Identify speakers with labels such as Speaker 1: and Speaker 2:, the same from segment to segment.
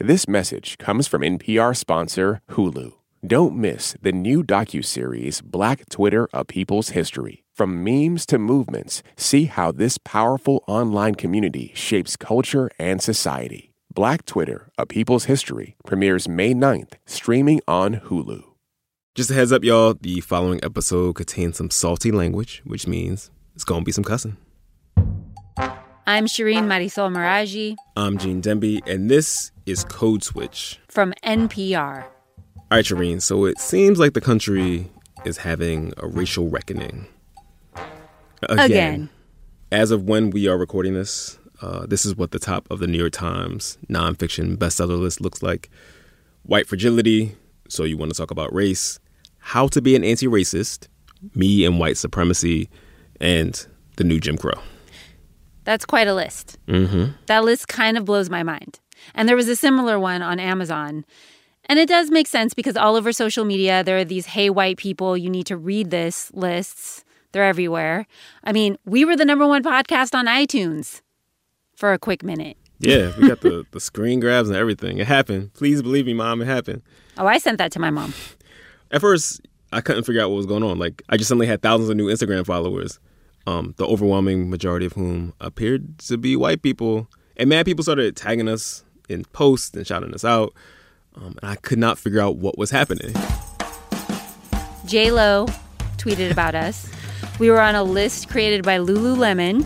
Speaker 1: This message comes from NPR sponsor Hulu. Don't miss the new docuseries Black Twitter: A People's History. From memes to movements, see how this powerful online community shapes culture and society. Black Twitter: A People's History premieres May 9th, streaming on Hulu.
Speaker 2: Just a heads up, y'all, the following episode contains some salty language, which means it's gonna be some cussing.
Speaker 3: I'm Shireen Marisol Meraji
Speaker 2: I'm Gene Demby, and this is Code Switch.
Speaker 3: from NPR.
Speaker 2: All right, Shireen, so it seems like the country is having a racial reckoning.
Speaker 3: Again.
Speaker 2: As of when we are recording this, uh, this is what the top of the New York Times nonfiction bestseller list looks like White Fragility, So You Want to Talk About Race, How to Be an Anti Racist, Me and White Supremacy, and The New Jim Crow.
Speaker 3: That's quite a list.
Speaker 2: Mm-hmm.
Speaker 3: That list kind of blows my mind. And there was a similar one on Amazon. And it does make sense because all over social media, there are these hey, white people, you need to read this lists. They're everywhere. I mean, we were the number one podcast on iTunes for a quick minute.
Speaker 2: Yeah, we got the, the screen grabs and everything. It happened. Please believe me, Mom, it happened.
Speaker 3: Oh, I sent that to my mom.
Speaker 2: At first, I couldn't figure out what was going on. Like, I just suddenly had thousands of new Instagram followers, um, the overwhelming majority of whom appeared to be white people. And mad people started tagging us in posts and shouting us out. Um, and I could not figure out what was happening.
Speaker 3: J Lo tweeted about us. We were on a list created by Lululemon.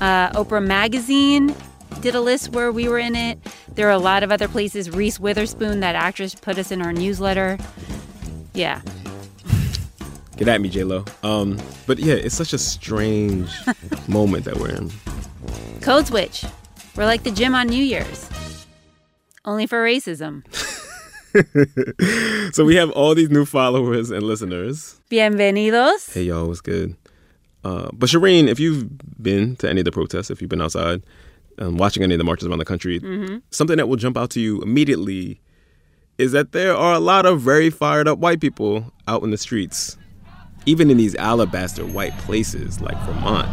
Speaker 3: Uh, Oprah Magazine did a list where we were in it. There are a lot of other places. Reese Witherspoon, that actress, put us in her newsletter. Yeah.
Speaker 2: Get at me, J Lo. Um, but yeah, it's such a strange moment that we're in.
Speaker 3: Code Switch. We're like the gym on New Year's. Only for racism.
Speaker 2: So we have all these new followers and listeners.
Speaker 3: Bienvenidos.
Speaker 2: Hey y'all, what's good? Uh, but Shireen, if you've been to any of the protests, if you've been outside, um, watching any of the marches around the country, something that will jump out to you immediately is that there are a lot of very fired up white people out in the streets, even in these alabaster white places like Vermont.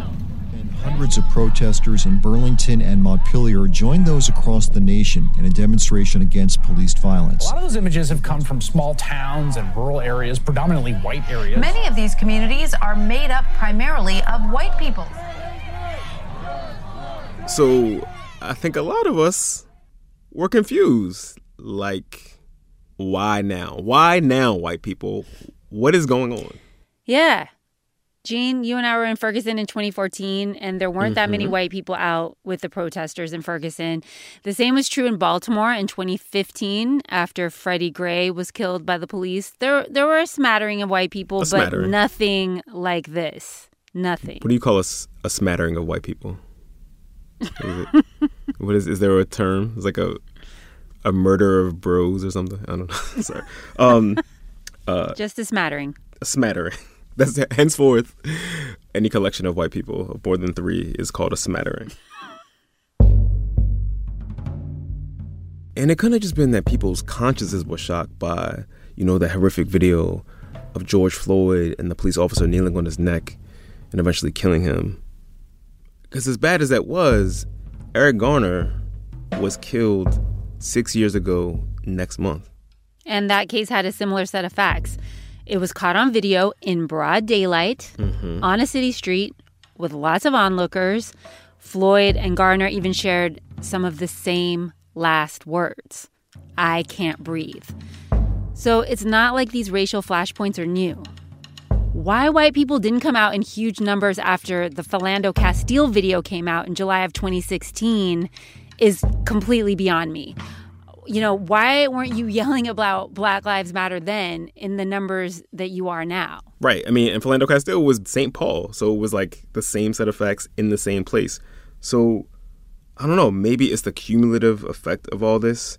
Speaker 4: And hundreds of protesters in Burlington and Montpelier joined those across the nation in a demonstration against police violence.
Speaker 5: A lot of those images have come from small towns and rural areas, predominantly white areas.
Speaker 6: Many of these communities are made up primarily of white people.
Speaker 2: So I think a lot of us were confused. Like, why now? Why now, white people? What is going on?
Speaker 3: Yeah. Gene, you and I were in Ferguson in 2014, and there weren't that many white people out with the protesters in Ferguson. The same was true in Baltimore in 2015 after Freddie Gray was killed by the police. There, there were a smattering of white people,
Speaker 2: A
Speaker 3: but
Speaker 2: smattering.
Speaker 3: nothing like this. Nothing.
Speaker 2: What do you call a, a smattering of white people? Is it, what is is there a term? It's like a a murder of bros or something. I don't know. Sorry. Um,
Speaker 3: Just a smattering.
Speaker 2: a smattering. That's henceforth any collection of white people of more than three is called a smattering. And it couldn't have just been that people's consciences were shocked by, you know, the horrific video of George Floyd and the police officer kneeling on his neck and eventually killing him. Because as bad as that was, Eric Garner was killed six years ago next month.
Speaker 3: And that case had a similar set of facts. It was caught on video in broad daylight mm-hmm. on a city street with lots of onlookers. Floyd and Garner even shared some of the same last words I can't breathe. So it's not like these racial flashpoints are new. Why white people didn't come out in huge numbers after the Philando Castile video came out in July of 2016 is completely beyond me. You know, why weren't you yelling about Black Lives Matter then in the numbers that you are now?
Speaker 2: Right. I mean, and Philando Castile was St. Paul, so it was like the same set of facts in the same place. So I don't know. Maybe it's the cumulative effect of all this.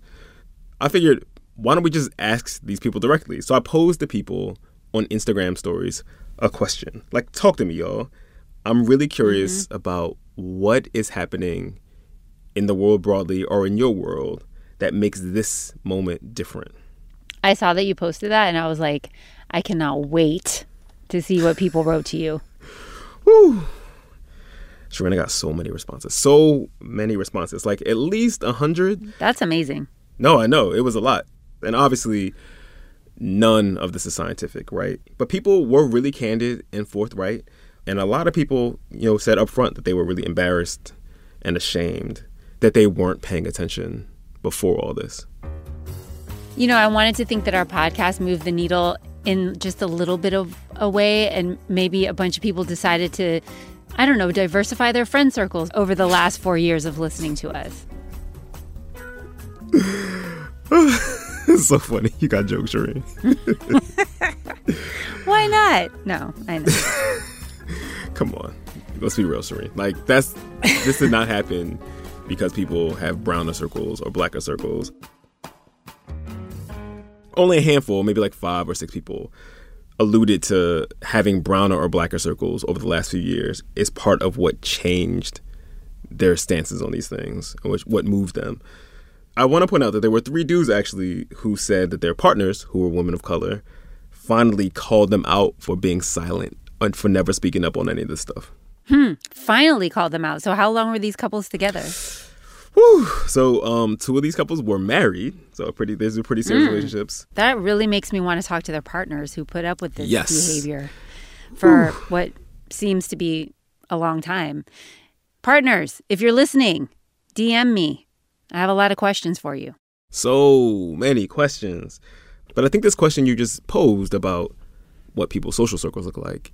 Speaker 2: I figured, why don't we just ask these people directly? So I posed to people on Instagram stories a question. Like, talk to me, y'all. I'm really curious mm-hmm. about what is happening in the world broadly or in your world that makes this moment different.
Speaker 3: I saw that you posted that and I was like, I cannot wait to see what people wrote to you.
Speaker 2: Whew. Shireen got so many responses. So many responses. Like at least a hundred.
Speaker 3: That's amazing.
Speaker 2: No, I know. It was a lot. And obviously, none of this is scientific, right? But people were really candid and forthright. And a lot of people, you know, said up front that they were really embarrassed and ashamed that they weren't paying attention before all this.
Speaker 3: You know, I wanted to think that our podcast moved the needle in just a little bit of a way, and maybe a bunch of people decided to, I don't know, diversify their friend circles over the last four years of listening to us.
Speaker 2: it's so funny. You got jokes, Shireen.
Speaker 3: Why not? No, I know.
Speaker 2: Come on. Let's be real, Shireen. Like that's this did not happen because people have browner circles or blacker circles. Only a handful, maybe like five or six people, alluded to having browner or blacker circles over the last few years is part of what changed their stances on these things, which what moved them. I want to point out that there were three dudes actually who said that their partners, who were women of color, finally called them out for being silent and for never speaking up on any of this stuff.
Speaker 3: Hmm. Finally called them out. So how long were these couples together?
Speaker 2: Whew. So um, two of these couples were married. So pretty, these are pretty serious
Speaker 3: Mm.
Speaker 2: relationships.
Speaker 3: That really makes me want to talk to their partners who put up with this
Speaker 2: Yes.
Speaker 3: behavior for what seems to be a long time. Partners, if you're listening, DM me. I have a lot of questions for you.
Speaker 2: So many questions. But I think this question you just posed about what people's social circles look like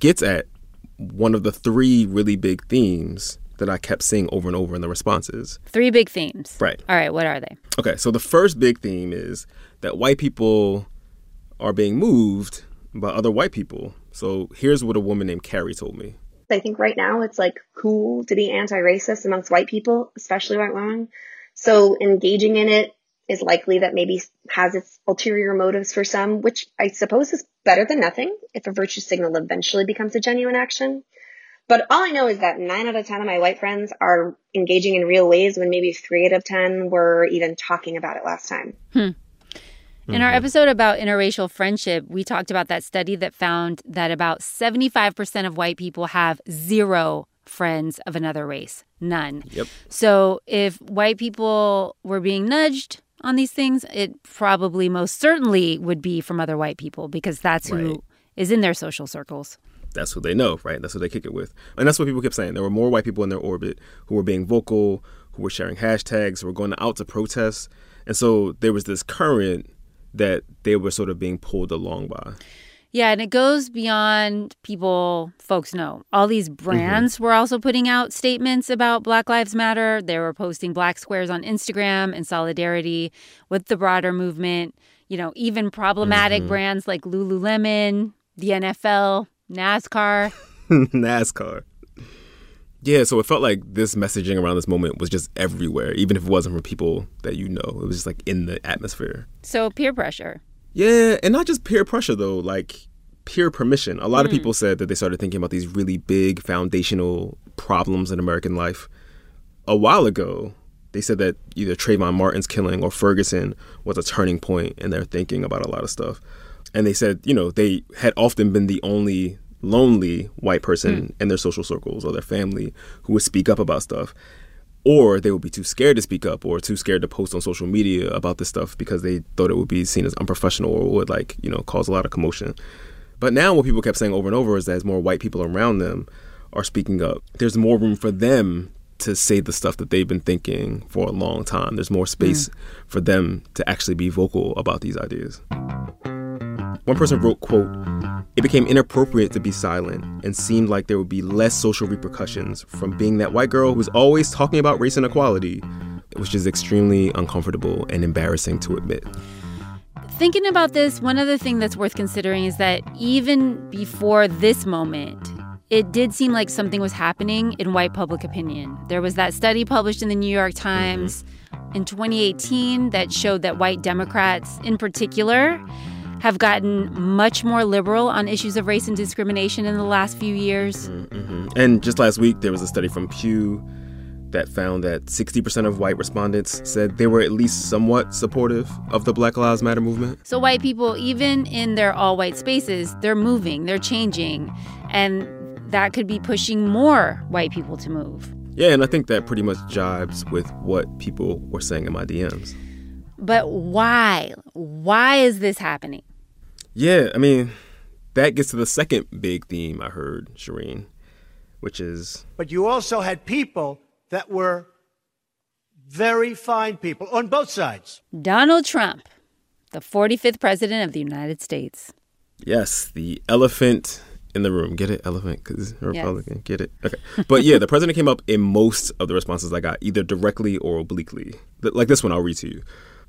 Speaker 2: gets at one of the three really big themes that I kept seeing over and over in the responses.
Speaker 3: Three big themes.
Speaker 2: Right.
Speaker 3: All right, what are they?
Speaker 2: Okay, so the first big theme is that white people are being moved by other white people. So here's what a woman named Carrie told me.
Speaker 7: I think right now it's like cool to be anti-racist amongst white people, especially white women. So engaging in it is likely that maybe has its ulterior motives for some, which I suppose is better than nothing if a virtue signal eventually becomes a genuine action. But all I know is that nine out of 10 of my white friends are engaging in real ways when maybe three out of 10 were even talking about it last time. Hmm.
Speaker 3: In our mm-hmm. episode about interracial friendship, we talked about that study that found that about 75% of white people have zero friends of another race. None.
Speaker 2: Yep.
Speaker 3: So if white people were being nudged on these things, it probably most certainly would be from other white people because that's who is
Speaker 2: Right.
Speaker 3: in their social circles.
Speaker 2: That's who they know, right? That's who they kick it with. And that's what people kept saying. There were more white people in their orbit who were being vocal, who were sharing hashtags, who were going out to protest. And so there was this current that they were sort of being pulled along by.
Speaker 3: Yeah, and it goes beyond people folks know. All these mm-hmm. brands were also putting out statements about Black Lives Matter. They were posting black squares on Instagram in solidarity with the broader movement. You know, even problematic mm-hmm. brands like Lululemon, the NFL, NASCAR.
Speaker 2: NASCAR. Yeah, so it felt like this messaging around this moment was just everywhere, even if it wasn't from people that you know. It was just like in the atmosphere.
Speaker 3: So peer pressure.
Speaker 2: Yeah, and not just peer pressure though, like peer permission. A lot of mm. people said that they started thinking about these really big foundational problems in American life. A while ago, they said that either Trayvon Martin's killing or Ferguson was a turning point in their thinking about a lot of stuff. And they said, you know, they had often been the only lonely white person mm. in their social circles or their family who would speak up about stuff or they would be too scared to speak up or too scared to post on social media about this stuff because they thought it would be seen as unprofessional or would like you know cause a lot of commotion. But now what people kept saying over and over is that as more white people around them are speaking up. There's more room for them to say the stuff that they've been thinking for a long time. There's more space hmm. for them to actually be vocal about these ideas one person wrote quote it became inappropriate to be silent and seemed like there would be less social repercussions from being that white girl who was always talking about race inequality which is extremely uncomfortable and embarrassing to admit
Speaker 3: Thinking about this, one other thing that's worth considering is that even before this moment, it did seem like something was happening in white public opinion. There was that study published in the New York Times mm-hmm. in 2018 that showed that white Democrats, in particular, have gotten much more liberal on issues of race and discrimination in the last few years. Mm-hmm.
Speaker 2: and just last week there was a study from Pew that found that 60% of white respondents said they were at least somewhat supportive of the black lives matter movement
Speaker 3: So, white people, even in their all white spaces, they're moving, they're changing, and that could be pushing more white people to move.
Speaker 2: yeah and i think that pretty much jibes with what people were saying in my dms
Speaker 3: But why? Why is this happening?
Speaker 2: Yeah, I mean, that gets to the second big theme I heard, Shireen, which is.
Speaker 8: But you also had people that were very fine people on both sides.
Speaker 3: Donald Trump, the 45th president of the United States.
Speaker 2: Yes, the elephant in the room. Get it? Elephant, because Republican. Yes. Get it? Okay. But yeah, the president came up in most of the responses I got, either directly or obliquely. Like this one, I'll read to you.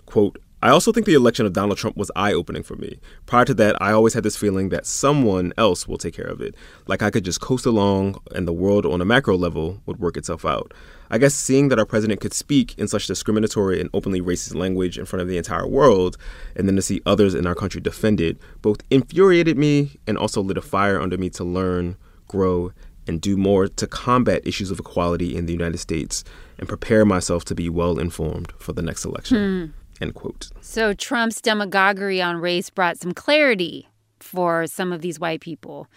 Speaker 2: Quote, I also think the election of Donald Trump was eye opening for me. Prior to that, I always had this feeling that someone else will take care of it. Like I could just coast along and the world on a macro level would work itself out. I guess seeing that our president could speak in such discriminatory and openly racist language in front of the entire world, and then to see others in our country defend it, both infuriated me and also lit a fire under me to learn, grow, and do more to combat issues of equality in the United States and prepare myself to be well informed for the next election. Hmm. End quote.
Speaker 3: So Trump's demagoguery on race brought some clarity for some of these white people.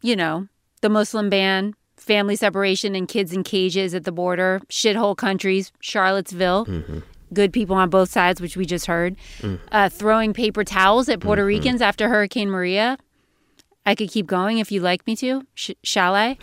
Speaker 3: You know, the Muslim ban, family separation and kids in cages at the border, shithole countries, Charlottesville. Mm-hmm. Good people on both sides, which we just heard. Mm. Uh, throwing paper towels at Puerto mm-hmm. Ricans after Hurricane Maria. I could keep going if you'd like me to. Sh- shall I?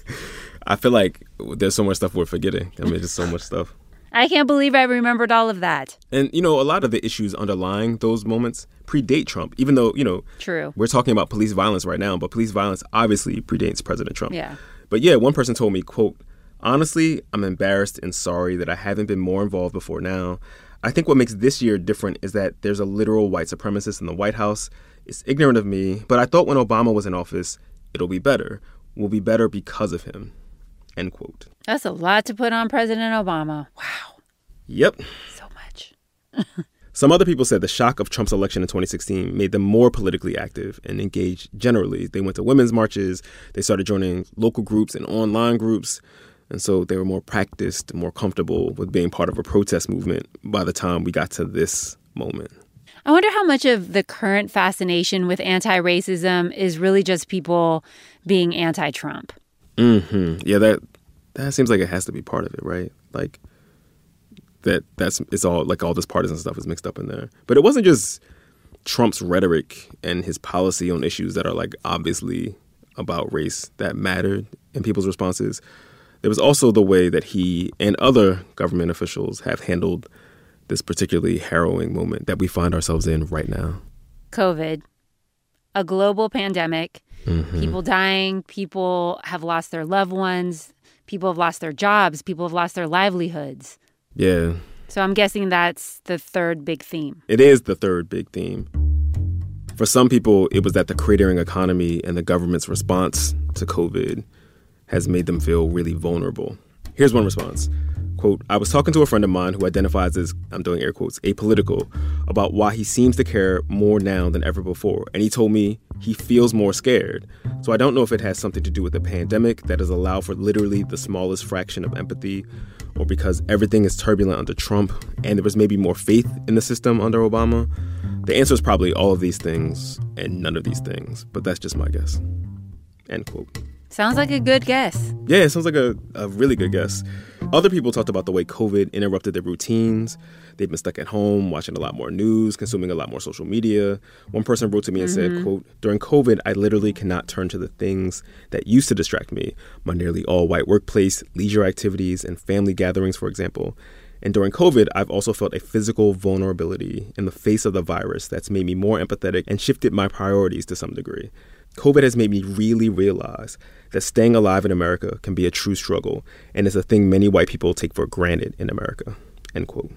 Speaker 2: I feel like there's so much stuff we're forgetting. I mean, there's so much stuff.
Speaker 3: I can't believe I remembered all of that.
Speaker 2: And you know, a lot of the issues underlying those moments predate Trump, even though, you know,
Speaker 3: True.
Speaker 2: We're talking about police violence right now, but police violence obviously predates President Trump.
Speaker 3: Yeah.
Speaker 2: But yeah, one person told me, quote, honestly, I'm embarrassed and sorry that I haven't been more involved before now. I think what makes this year different is that there's a literal white supremacist in the White House. It's ignorant of me, but I thought when Obama was in office, it'll be better. We'll be better because of him. End quote.
Speaker 3: That's a lot to put on President Obama. Wow.
Speaker 2: Yep.
Speaker 3: So much.
Speaker 2: Some other people said the shock of Trump's election in 2016 made them more politically active and engaged generally. They went to women's marches, they started joining local groups and online groups, and so they were more practiced, more comfortable with being part of a protest movement by the time we got to this moment.
Speaker 3: I wonder how much of the current fascination with anti racism is really just people being anti Trump.
Speaker 2: Mm-hmm. Yeah, that that seems like it has to be part of it, right? Like that that's it's all like all this partisan stuff is mixed up in there. But it wasn't just Trump's rhetoric and his policy on issues that are like obviously about race that mattered in people's responses. There was also the way that he and other government officials have handled this particularly harrowing moment that we find ourselves in right now.
Speaker 3: COVID, a global pandemic Mm-hmm. People dying, people have lost their loved ones, people have lost their jobs, people have lost their livelihoods.
Speaker 2: Yeah.
Speaker 3: So I'm guessing that's the third big theme.
Speaker 2: It is the third big theme. For some people, it was that the cratering economy and the government's response to COVID has made them feel really vulnerable. Here's one response Quote, I was talking to a friend of mine who identifies as, I'm doing air quotes, apolitical, about why he seems to care more now than ever before. And he told me he feels more scared. So I don't know if it has something to do with the pandemic that has allowed for literally the smallest fraction of empathy, or because everything is turbulent under Trump and there was maybe more faith in the system under Obama. The answer is probably all of these things and none of these things, but that's just my guess. End quote.
Speaker 3: Sounds like a good guess.
Speaker 2: Yeah, it sounds like a, a really good guess. Other people talked about the way COVID interrupted their routines. They've been stuck at home, watching a lot more news, consuming a lot more social media. One person wrote to me and mm-hmm. said, quote, During COVID, I literally cannot turn to the things that used to distract me. My nearly all white workplace, leisure activities, and family gatherings, for example. And during COVID, I've also felt a physical vulnerability in the face of the virus that's made me more empathetic and shifted my priorities to some degree. COVID has made me really realize that staying alive in America can be a true struggle and is a thing many white people take for granted in America. End quote.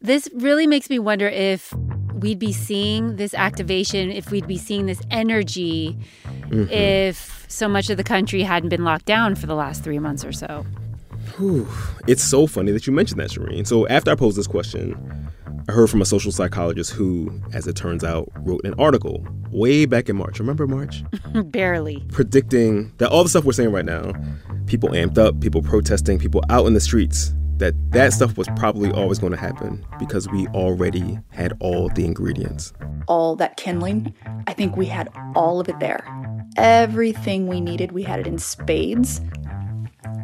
Speaker 3: This really makes me wonder if we'd be seeing this activation, if we'd be seeing this energy, mm-hmm. if so much of the country hadn't been locked down for the last three months or so.
Speaker 2: Whew. It's so funny that you mentioned that, Shireen. So after I posed this question, I heard from a social psychologist who, as it turns out, wrote an article way back in March. Remember March?
Speaker 3: Barely.
Speaker 2: Predicting that all the stuff we're saying right now, people amped up, people protesting, people out in the streets, that that stuff was probably always going to happen because we already had all the ingredients.
Speaker 9: All that kindling, I think we had all of it there. Everything we needed, we had it in spades.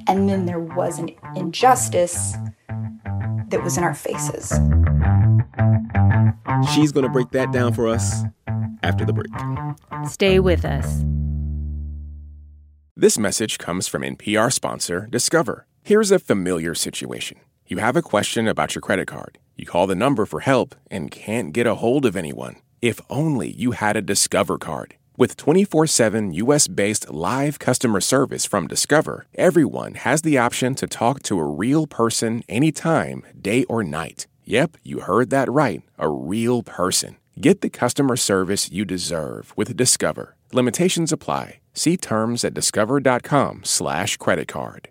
Speaker 9: And then there was an injustice that was in our faces.
Speaker 2: She's going to break that down for us after the break.
Speaker 3: Stay with us.
Speaker 1: This message comes from NPR sponsor Discover. Here's a familiar situation. You have a question about your credit card. You call the number for help and can't get a hold of anyone. If only you had a Discover card. With 24 7 US based live customer service from Discover, everyone has the option to talk to a real person anytime, day or night. Yep, you heard that right. A real person. Get the customer service you deserve with Discover. Limitations apply. See terms at discover.com/slash credit card.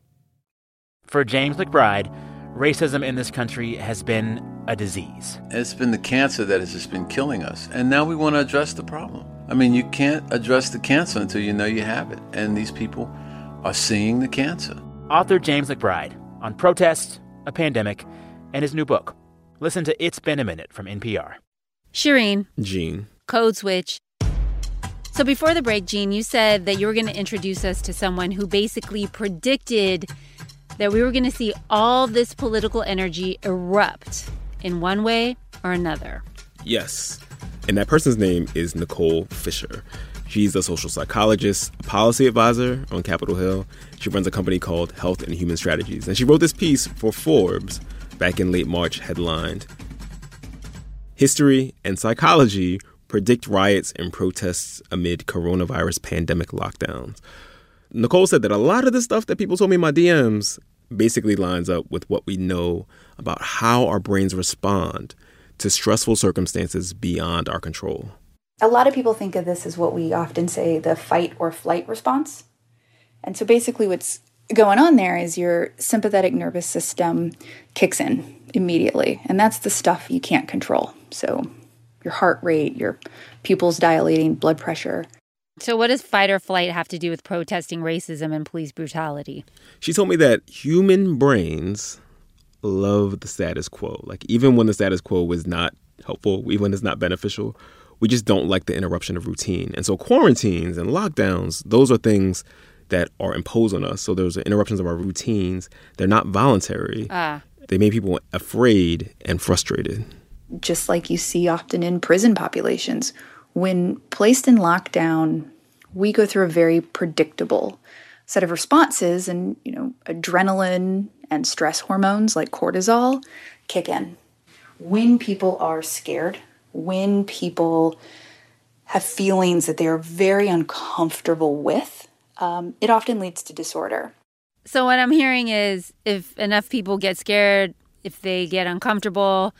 Speaker 10: For James McBride, racism in this country has been a disease.
Speaker 11: It's been the cancer that has just been killing us. And now we want to address the problem. I mean, you can't address the cancer until you know you have it. And these people are seeing the cancer.
Speaker 10: Author James McBride on protest, a pandemic, and his new book. Listen to It's Been a Minute from NPR.
Speaker 3: Shireen.
Speaker 2: Gene.
Speaker 3: Code Switch. So before the break, Gene, you said that you were going to introduce us to someone who basically predicted that we were going to see all this political energy erupt in one way or another.
Speaker 2: Yes. And that person's name is Nicole Fisher. She's a social psychologist, a policy advisor on Capitol Hill. She runs a company called Health and Human Strategies. And she wrote this piece for Forbes back in late March, headlined History and Psychology Predict Riots and Protests Amid Coronavirus Pandemic Lockdowns. Nicole said that a lot of the stuff that people told me in my DMs basically lines up with what we know about how our brains respond to stressful circumstances beyond our control.
Speaker 9: A lot of people think of this as what we often say the fight or flight response. And so basically, what's going on there is your sympathetic nervous system kicks in immediately. And that's the stuff you can't control. So your heart rate, your pupils dilating, blood pressure.
Speaker 3: So, what does fight or flight have to do with protesting racism and police brutality?
Speaker 2: She told me that human brains love the status quo. Like, even when the status quo was not helpful, even when it's not beneficial, we just don't like the interruption of routine. And so, quarantines and lockdowns, those are things that are imposed on us. So, those are interruptions of our routines. They're not voluntary.
Speaker 3: Ah.
Speaker 2: They make people afraid and frustrated.
Speaker 9: Just like you see often in prison populations when placed in lockdown, we go through a very predictable set of responses, and you know, adrenaline and stress hormones like cortisol kick in. When people are scared, when people have feelings that they are very uncomfortable with, um, it often leads to disorder.
Speaker 3: So, what I'm hearing is if enough people get scared, if they get uncomfortable,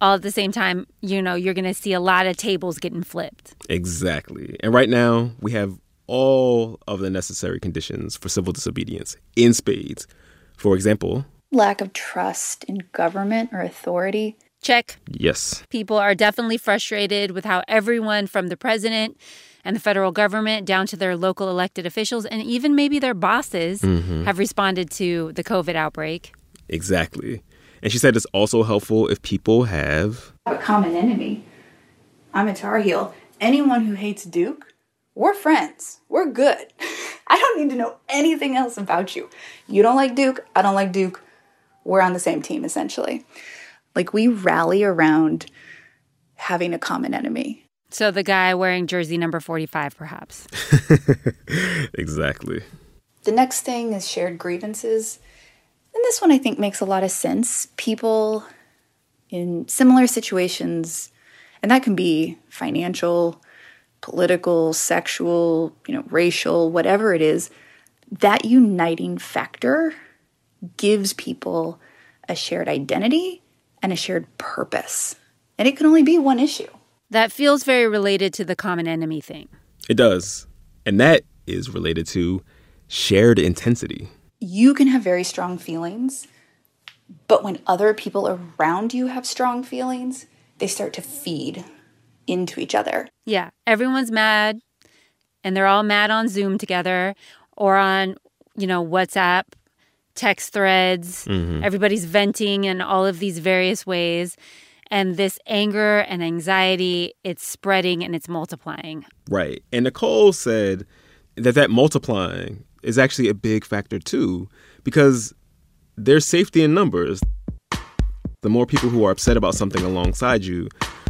Speaker 3: all at the same time, you know, you're going to see a lot of tables getting flipped.
Speaker 2: Exactly. And right now, we have all of the necessary conditions for civil disobedience in spades. For example,
Speaker 9: lack of trust in government or authority.
Speaker 3: Check.
Speaker 2: Yes.
Speaker 3: People are definitely frustrated with how everyone from the president and the federal government down to their local elected officials and even maybe their bosses
Speaker 2: Mhm.
Speaker 3: have responded to the COVID outbreak.
Speaker 2: Exactly. And she said it's also helpful if people have
Speaker 9: A common enemy. I'm a Tar Heel. Anyone who hates Duke, we're friends. We're good. I don't need to know anything else about you. You don't like Duke, I don't like Duke. We're on the same team, essentially. Like we rally around having a common enemy.
Speaker 3: So the guy wearing jersey number 45, perhaps.
Speaker 2: exactly.
Speaker 9: The next thing is shared grievances. And this one I think makes a lot of sense. People in similar situations, and that can be financial, political, sexual, you know, racial, whatever it is, that uniting factor gives people a shared identity and a shared purpose. And it can only be one issue.
Speaker 3: That feels very related to the common enemy thing.
Speaker 2: It does. And that is related to shared intensity.
Speaker 9: You can have very strong feelings, but when other people around you have strong feelings, they start to feed into each other.
Speaker 3: Yeah, everyone's mad and they're all mad on Zoom together or on, you know, WhatsApp, text threads.
Speaker 2: Mhm.
Speaker 3: Everybody's venting in all of these various ways. And this anger and anxiety, it's spreading and it's multiplying.
Speaker 2: Right. And Nicole said that that multiplying is actually a big factor too, because there's safety in numbers. The more people who are upset about something alongside you,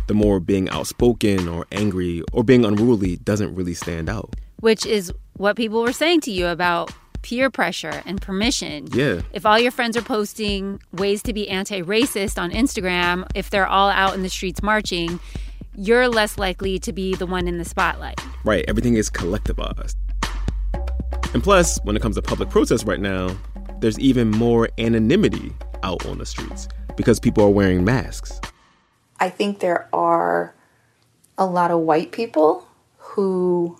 Speaker 2: the more being outspoken or angry or being unruly doesn't really stand out.
Speaker 3: Which is what people were saying to you about peer pressure and permission.
Speaker 2: Yeah.
Speaker 3: If all your friends are posting ways to be anti racist on Instagram, if they're all out in the streets marching, you're less likely to be the one in the spotlight.
Speaker 2: Right. Everything is collectivized. And plus, when it comes to public protests right now, there's even more anonymity out on the streets because people are wearing masks.
Speaker 9: I think there are a lot of white people who,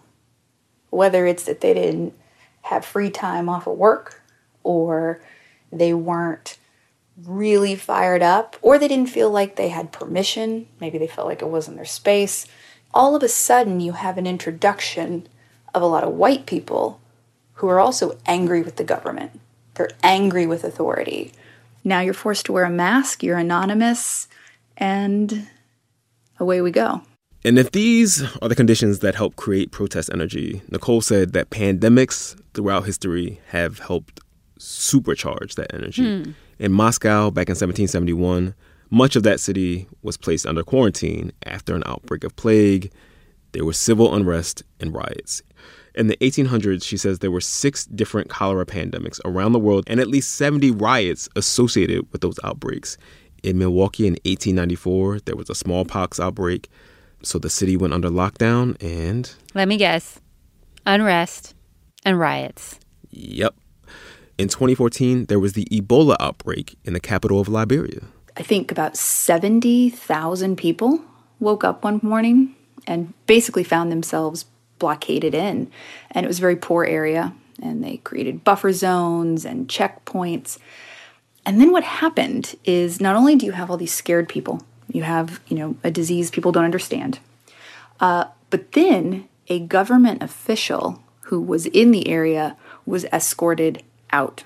Speaker 9: whether it's that they didn't have free time off of work or they weren't really fired up or they didn't feel like they had permission, maybe they felt like it wasn't their space. All of a sudden, you have an introduction of a lot of white people who are also angry with the government. They're angry with authority. Now you're forced to wear a mask, you're anonymous, and away we go.
Speaker 2: And if these are the conditions that help create protest energy, Nicole said that pandemics throughout history have helped supercharge that energy.
Speaker 3: Hmm.
Speaker 2: In Moscow back in 1771, much of that city was placed under quarantine after an outbreak of plague. There was civil unrest and riots. In the 1800s, she says there were six different cholera pandemics around the world and at least 70 riots associated with those outbreaks. In Milwaukee in 1894, there was a smallpox outbreak. So the city went under lockdown and.
Speaker 3: Let me guess unrest and riots.
Speaker 2: Yep. In 2014, there was the Ebola outbreak in the capital of Liberia.
Speaker 9: I think about 70,000 people woke up one morning and basically found themselves blockaded in. And it was a very poor area, and they created buffer zones and checkpoints. And then what happened is not only do you have all these scared people, you have, you know, a disease people don't understand, uh, but then a government official who was in the area was escorted out.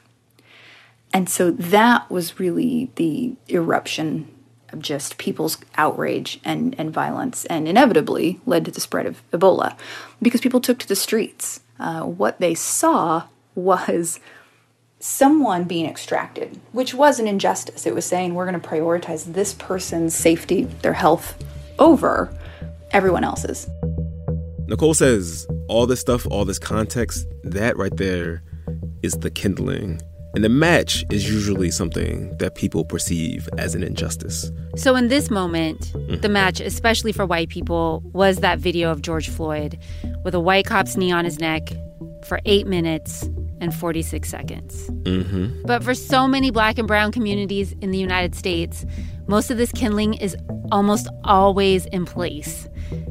Speaker 9: And so that was really the eruption of just people's outrage and, and violence, and inevitably led to the spread of Ebola because people took to the streets. Uh, what they saw was someone being extracted, which was an injustice. It was saying we're going to prioritize this person's safety, their health, over everyone else's.
Speaker 2: Nicole says all this stuff, all this context, that right there is the kindling. And the match is usually something that people perceive as an injustice.
Speaker 3: So, in this moment, the match, especially for white people, was that video of George Floyd with a white cop's knee on his neck for eight minutes and 46 seconds.
Speaker 2: Mm-hmm.
Speaker 3: But for so many black and brown communities in the United States, most of this kindling is almost always in place.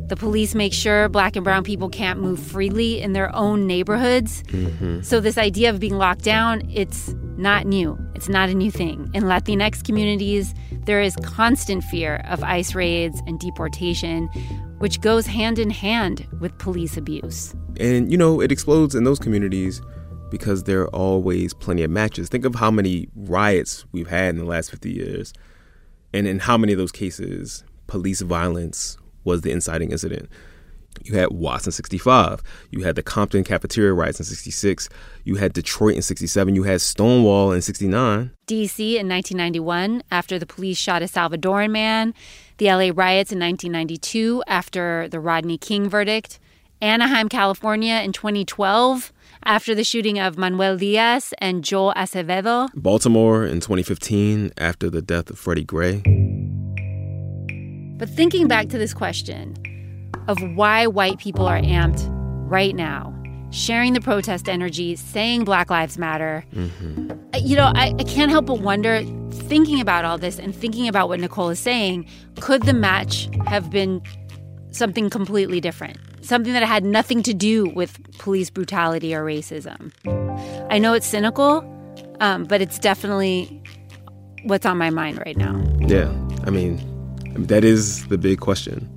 Speaker 3: The police make sure black and brown people can't move freely in their own neighborhoods.
Speaker 2: Mm-hmm.
Speaker 3: So this idea of being locked down, it's not new. It's not a new thing. In Latinx communities, there is constant fear of ICE raids and deportation, which goes hand in hand with police abuse.
Speaker 2: And, you know, it explodes in those communities because there are always plenty of matches. Think of how many riots we've had in the last 50 years, and in how many of those cases police violence was the inciting incident. You had Watts in 65. You had the Compton cafeteria riots in 66. You had Detroit in 67. You had Stonewall in 69.
Speaker 3: DC in 1991 after the police shot a Salvadoran man. The LA riots in 1992 after the Rodney King verdict. Anaheim, California in 2012 after the shooting of Manuel Diaz and Joel Acevedo.
Speaker 2: Baltimore in 2015 after the death of Freddie Gray.
Speaker 3: But thinking back to this question of why white people are amped right now, sharing the protest energy, saying Black Lives Matter,
Speaker 2: Mm-hmm.
Speaker 3: you know, I, I can't help but wonder, thinking about all this and thinking about what Nicole is saying, could the match have been something completely different? Something that had nothing to do with police brutality or racism. I know it's cynical, um, but it's definitely what's on my mind right now.
Speaker 2: Yeah, I mean, that is the big question.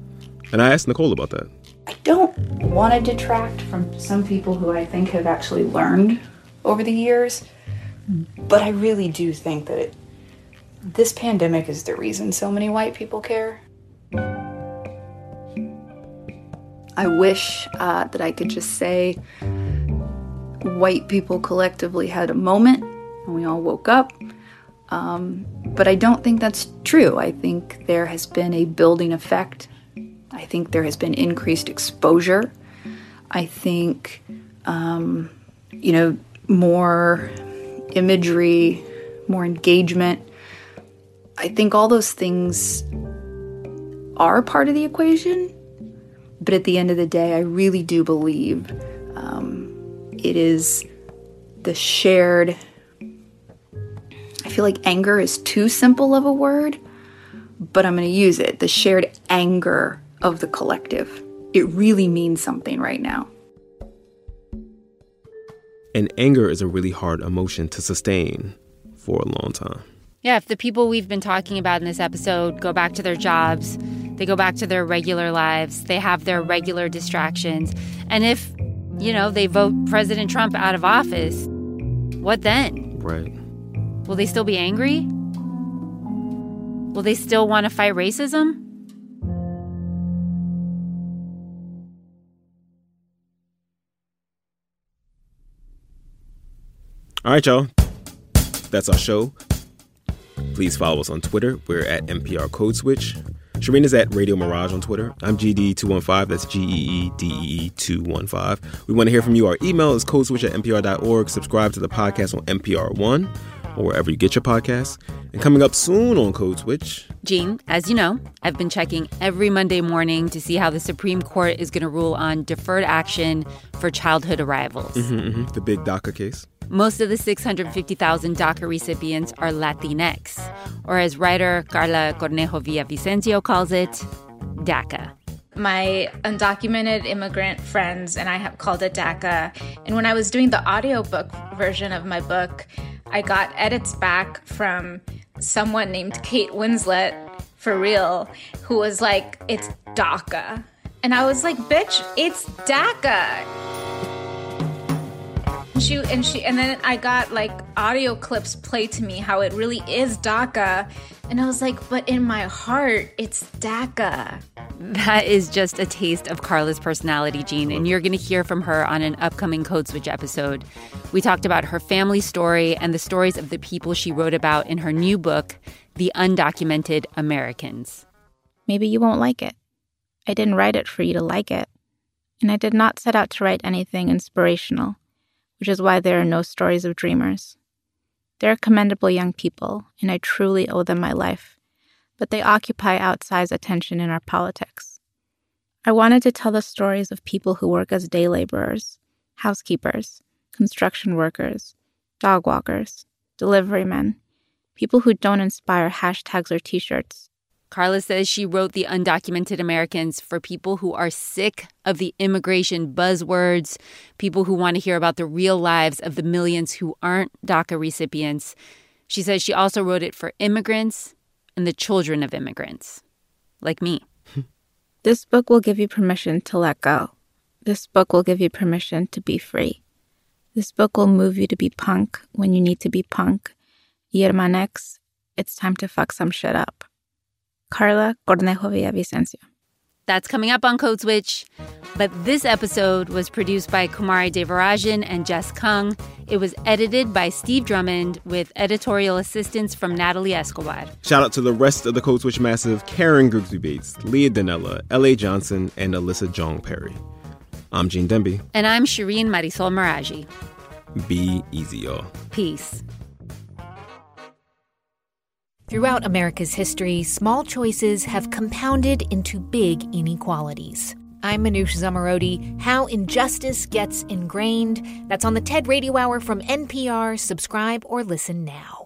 Speaker 2: And I asked Nicole about that.
Speaker 9: I don't want to detract from some people who I think have actually learned over the years, but I really do think that it, this pandemic is the reason so many white people care. I wish uh, that I could just say white people collectively had a moment and we all woke up. Um, But I don't think that's true. I think there has been a building effect. I think there has been increased exposure. I think, um, you know, more imagery, more engagement. I think all those things are part of the equation. But at the end of the day, I really do believe um, it is the shared. I feel like anger is too simple of a word, but I'm going to use it the shared anger of the collective. It really means something right now.
Speaker 2: And anger is a really hard emotion to sustain for a long time.
Speaker 3: Yeah, if the people we've been talking about in this episode go back to their jobs, they go back to their regular lives, they have their regular distractions, and if, you know, they vote President Trump out of office, what then?
Speaker 2: Right.
Speaker 3: Will they still be angry? Will they still want to fight racism?
Speaker 2: All right, y'all. That's our show. Please follow us on Twitter. We're at NPR Code Switch. Shireen is at Radio Mirage on Twitter. I'm GeeDee215. That's G E E D E 215. We want to hear from you. Our email is codeswitch at npr.org. Subscribe to the podcast on NPR One or wherever you get your podcasts. And coming up soon on Code Switch.
Speaker 3: Gene, as you know, I've been checking every Monday morning to see how the Supreme Court is going to rule on deferred action for childhood arrivals.
Speaker 2: Mm-hmm, mm-hmm. The big DACA case.
Speaker 3: Most of the 650,000 DACA recipients are Latinx, or as writer Carla Cornejo Villavicencio calls it, DACA.
Speaker 12: My undocumented immigrant friends and I have called it DACA. And when I was doing the audiobook version of my book, I got edits back from someone named Kate Winslet, for real, who was like, it's DACA. And I was like, bitch, it's DACA. And she and she and then I got like audio clips played to me how it really is DACA. And I was like, but in my heart, it's DACA.
Speaker 3: That is just a taste of Carla's personality, Gene, and you're going to hear from her on an upcoming Code Switch episode. We talked about her family story and the stories of the people she wrote about in her new book, The Undocumented Americans.
Speaker 13: Maybe you won't like it. I didn't write it for you to like it. And I did not set out to write anything inspirational, which is why there are no stories of dreamers. They're commendable young people, and I truly owe them my life, but they occupy outsized attention in our politics. I wanted to tell the stories of people who work as day laborers, housekeepers, construction workers, dog walkers, delivery men, people who don't inspire hashtags or t shirts.
Speaker 3: Carla says she wrote The Undocumented Americans for people who are sick of the immigration buzzwords, people who want to hear about the real lives of the millions who aren't DACA recipients. She says she also wrote it for immigrants and the children of immigrants, like me.
Speaker 13: This book will give you permission to let go. This book will give you permission to be free. This book will move you to be punk when you need to be punk. Yermanex, it's time to fuck some shit up. Carla Cornejo Villavicencio.
Speaker 3: That's coming up on Code Switch. But this episode was produced by Kumari Devarajan and Jess Kung. It was edited by Steve Drummond with editorial assistance from Natalie Escobar.
Speaker 2: Shout out to the rest of the Code Switch Massive Karen Grigsby Bates, Leah Donnella, L.A. Johnson, and Alyssa Jeong Perry. I'm Gene Demby.
Speaker 3: And I'm Shireen Marisol Meraji.
Speaker 2: Be easy, y'all.
Speaker 3: Peace.
Speaker 14: Throughout America's history, small choices have compounded into big inequalities. I'm Manoush Zomorodi. How injustice gets ingrained. That's on the TED Radio Hour from NPR. Subscribe or listen now.